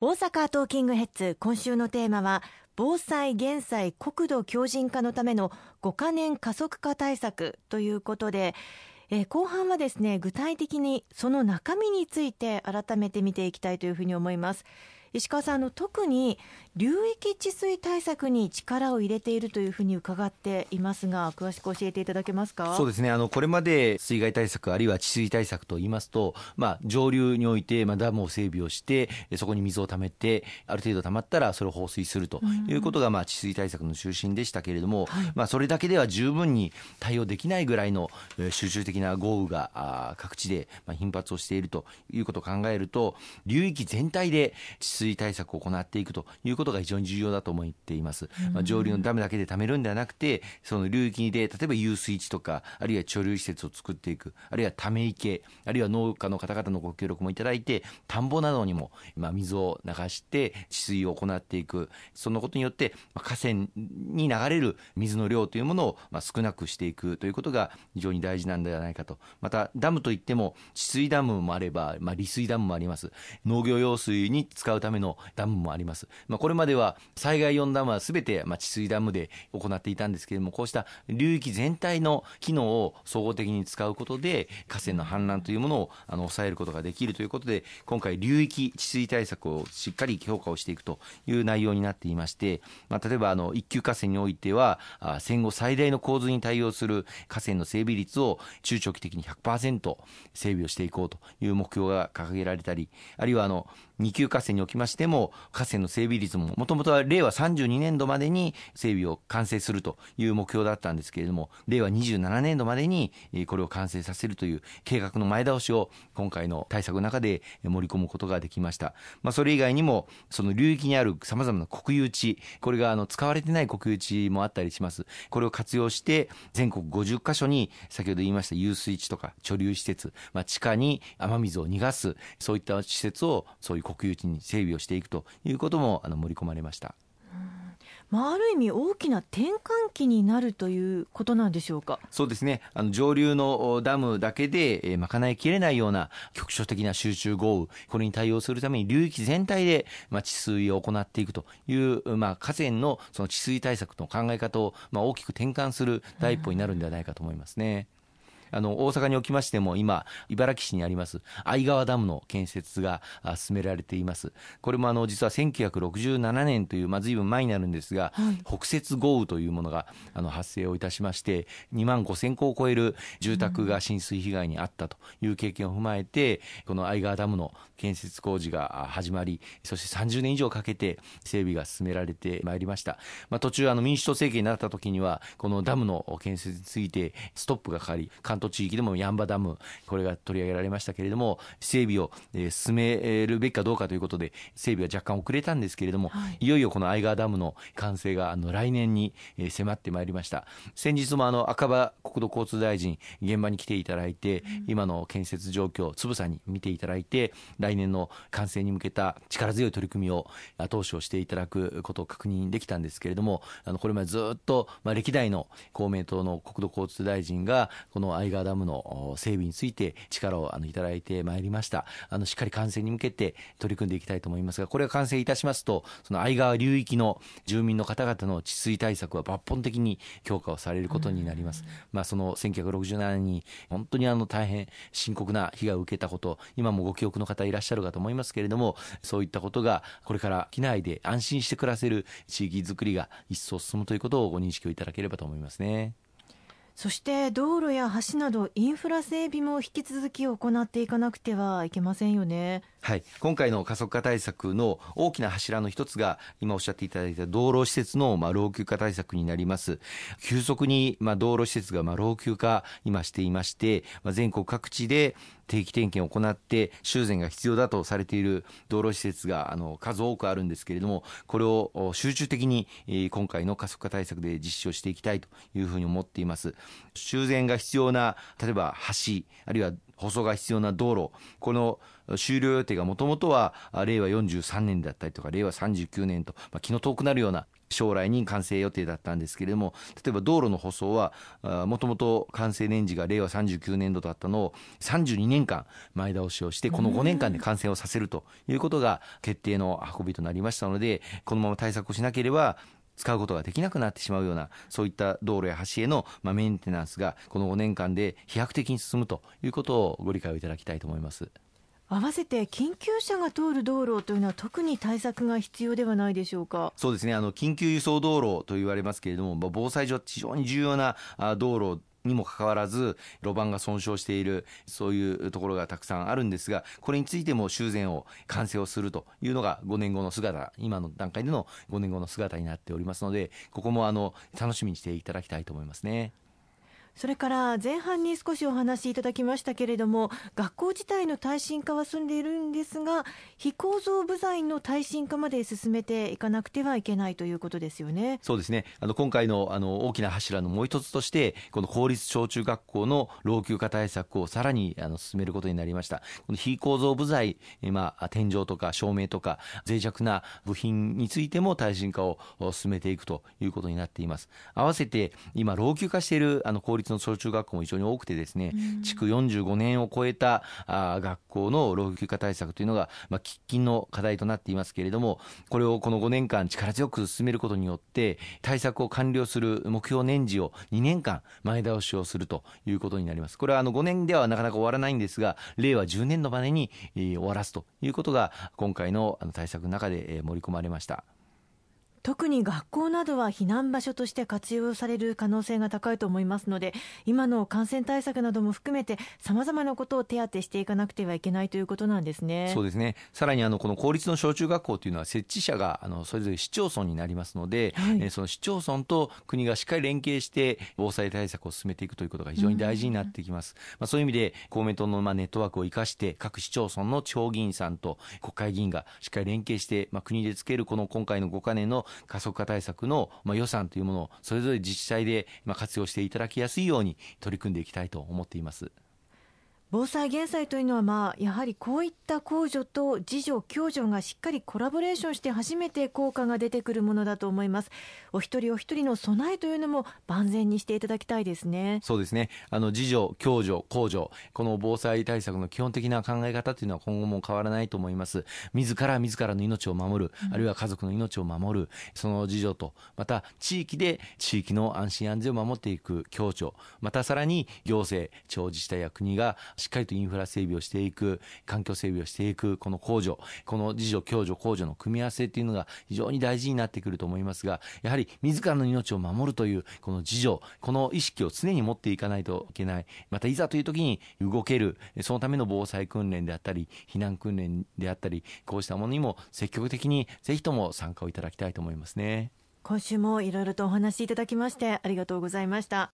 大阪トーキングヘッズ今週のテーマは防災減災国土強靭化のための5カ年加速化対策ということで、え、後半はですね具体的にその中身について改めて見ていきたいというふうに思います。石川さんの特に流域治水対策に力を入れているというふうに伺っていますが詳しく教えていただけますか？そうですね。あのこれまで水害対策あるいは治水対策といいますと、まあ、上流において、まあ、ダムを整備をしてそこに水をためてある程度たまったらそれを放水するということが、まあ、治水対策の中心でしたけれども、はい、まあ、それだけでは十分に対応できないぐらいの集中的な豪雨が各地で頻発をしているということを考えると流域全体で治水対策を行っていくということが非常に重要だと思っています。まあ、上流のダムだけで貯めるんではなくて、その流域で例えば遊水池とか、あるいは貯留施設を作っていく、あるいはため池、あるいは農家の方々のご協力もいただいて、田んぼなどにも、まあ、水を流して治水を行っていく、そのことによって、まあ、河川に流れる水の量というものを、まあ、少なくしていくということが非常に大事なんではないかと。また、ダムといっても、治水ダムもあれば、まあ、利水ダムもあります。農業用水に使うためのダムもあります。まあ、これまでは災害用ダムはすべて、ま、治水ダムで行っていたんですけれども、こうした流域全体の機能を総合的に使うことで、河川の氾濫というものをあの抑えることができるということで、今回、流域治水対策をしっかり強化をしていくという内容になっていまして、まあ、例えばあの一級河川においては、戦後最大の洪水に対応する河川の整備率を中長期的に100%整備をしていこうという目標が掲げられたり、あるいはあの2級河川におきましても、河川の整備率も、もともとは令和32年度までに整備を完成するという目標だったんですけれども、令和27年度までにこれを完成させるという計画の前倒しを今回の対策の中で盛り込むことができました。まあ、それ以外にも、その流域にある様々な国有地、これがあの使われてない国有地もあったりします。これを活用して、全国50カ所に、先ほど言いました遊水地とか貯留施設、まあ、地下に雨水を逃がす、そういった施設をそういう国有地に整備をしていくということもあの盛り込まれました。まあ、ある意味大きな転換期になるということなんでしょうか？そうですねあの上流のダムだけで、えー、賄いきれないような局所的な集中豪雨これに対応するために流域全体で、まあ、治水を行っていくという、まあ、河川のその治水対策の考え方を、まあ、大きく転換する第一歩になるんではないかと思いますね。うんあの大阪におきましても今茨城市にあります相川ダムの建設が進められています。これもあの実は1967年というまあ随分前になるんですが、はい、北雪豪雨というものがあの発生をいたしまして2万5000戸を超える住宅が浸水被害に遭ったという経験を踏まえてこの相川ダムの建設工事が始まりそして30年以上かけて整備が進められてまいりました、まあ、途中あの民主党政権になった時にはこのダムの建設についてストップがかかり関東地域でもヤンバダム、これが取り上げられましたけれども、整備を進めるべきかどうかということで、整備は若干遅れたんですけれども、はい、いよいよこの相川ダムの完成があの来年に迫ってまいりました。先日もあの赤羽国土交通大臣、現場に来ていただいて、今の建設状況、つぶさに見ていただいて、来年の完成に向けた力強い取り組みを後押しをしていただくことを確認できたんですけれども、あのこれまでずっと、まあ、歴代の公明党の国土交通大臣が、この相川ダムの整備について力をあのいただいてまいりました。あのしっかり完成に向けて取り組んでいきたいと思いますがこれが完成いたしますとその相川流域の住民の方々の治水対策は抜本的に強化をされることになります、まあ、その1967年に本当にあの大変深刻な被害を受けたこと今もご記憶の方いらっしゃるかと思いますけれどもそういったことがこれから機内で安心して暮らせる地域づくりが一層進むということをご認識をいただければと思いますね。そして道路や橋などインフラ整備も引き続き行っていかなくてはいけませんよね。はい、今回の加速化対策の大きな柱の一つが今おっしゃっていただいた道路施設のまあ老朽化対策になります。急速にまあ道路施設がまあ老朽化今していまして、まあ、全国各地で定期点検を行って修繕が必要だとされている道路施設があの数多くあるんですけれどもこれを集中的に今回の加速化対策で実施をしていきたいというふうに思っています。修繕が必要な例えば橋あるいは舗装が必要な道路、この終了予定がもともとは令和43年だったりとか、令和39年と、まあ、気の遠くなるような将来に完成予定だったんですけれども、例えば道路の舗装は、もともと完成年次が令和39年度だったのを32年間前倒しをして、この5年間で完成をさせるということが決定の運びとなりましたので、このまま対策をしなければ、使うことができなくなってしまうような、そういった道路や橋への、まあ、メンテナンスが、この5年間で飛躍的に進むということをご理解をいただきたいと思います。合わせて緊急車が通る道路というのは特に対策が必要ではないでしょうか？そうですねあの緊急輸送道路と言われますけれども防災上非常に重要な道路にもかかわらず路盤が損傷しているそういうところがたくさんあるんですがこれについても修繕を完成をするというのが5年後の姿今の段階での5年後の姿になっておりますのでここもあの楽しみにしていただきたいと思いますね。それから前半に少しお話しいただきましたけれども学校自体の耐震化は進んでいるんですが非構造部材の耐震化まで進めていかなくてはいけないということですよね。そうですね。あの今回のあの大きな柱のもう一つとしてこの公立小中学校の老朽化対策をさらにあの進めることになりました。この非構造部材、まあ、天井とか照明とか脆弱な部品についても耐震化を進めていくということになっています。合わせて今老朽化しているあの公立の小中学校も非常に多くてですね、築45年を超えたあ学校の老朽化対策というのが、まあ、喫緊の課題となっていますけれども、これをこの5年間力強く進めることによって、対策を完了する目標年次を2年間前倒しをするということになります。これはあの5年ではなかなか終わらないんですが、令和10年のまでに終わらすということが、今回の対策の中で盛り込まれました。特に学校などは避難場所として活用される可能性が高いと思いますので今の感染対策なども含めてさまざまなことを手当てしていかなくてはいけないということなんですね。そうですね。さらにあのこの公立の小中学校というのは設置者があのそれぞれ市町村になりますので、はい、えその市町村と国がしっかり連携して防災対策を進めていくということが非常に大事になってきます、まあ、そういう意味で公明党のまあネットワークを生かして各市町村の地方議員さんと国会議員がしっかり連携して、まあ、国でつけるこの今回の5か年の加速化対策の、まあ、予算というものをそれぞれ自治体で、まあ、活用していただきやすいように取り組んでいきたいと思っています。防災減災というのは、まあ、やはりこういった公助と自助、共助がしっかりコラボレーションして初めて効果が出てくるものだと思います。お一人お一人の備えというのも万全にしていただきたいですね。そうですね。あの、自助、共助、公助、この防災対策の基本的な考え方というのは今後も変わらないと思います。自ら自らの命を守る、あるいは家族の命を守る、その自助と、また地域で地域の安心安全を守っていく共助、またさらに行政、地方自治体や国がしっかりとインフラ整備をしていく、環境整備をしていく、この控除、この自助、共助、控除の組み合わせっていうのが非常に大事になってくると思いますが、やはり自らの命を守るという、この自助、この意識を常に持っていかないといけない。またいざという時に動ける、そのための防災訓練であったり、避難訓練であったり、こうしたものにも積極的にぜひとも参加をいただきたいと思いますね。今週もいろいろとお話しいただきましてありがとうございました。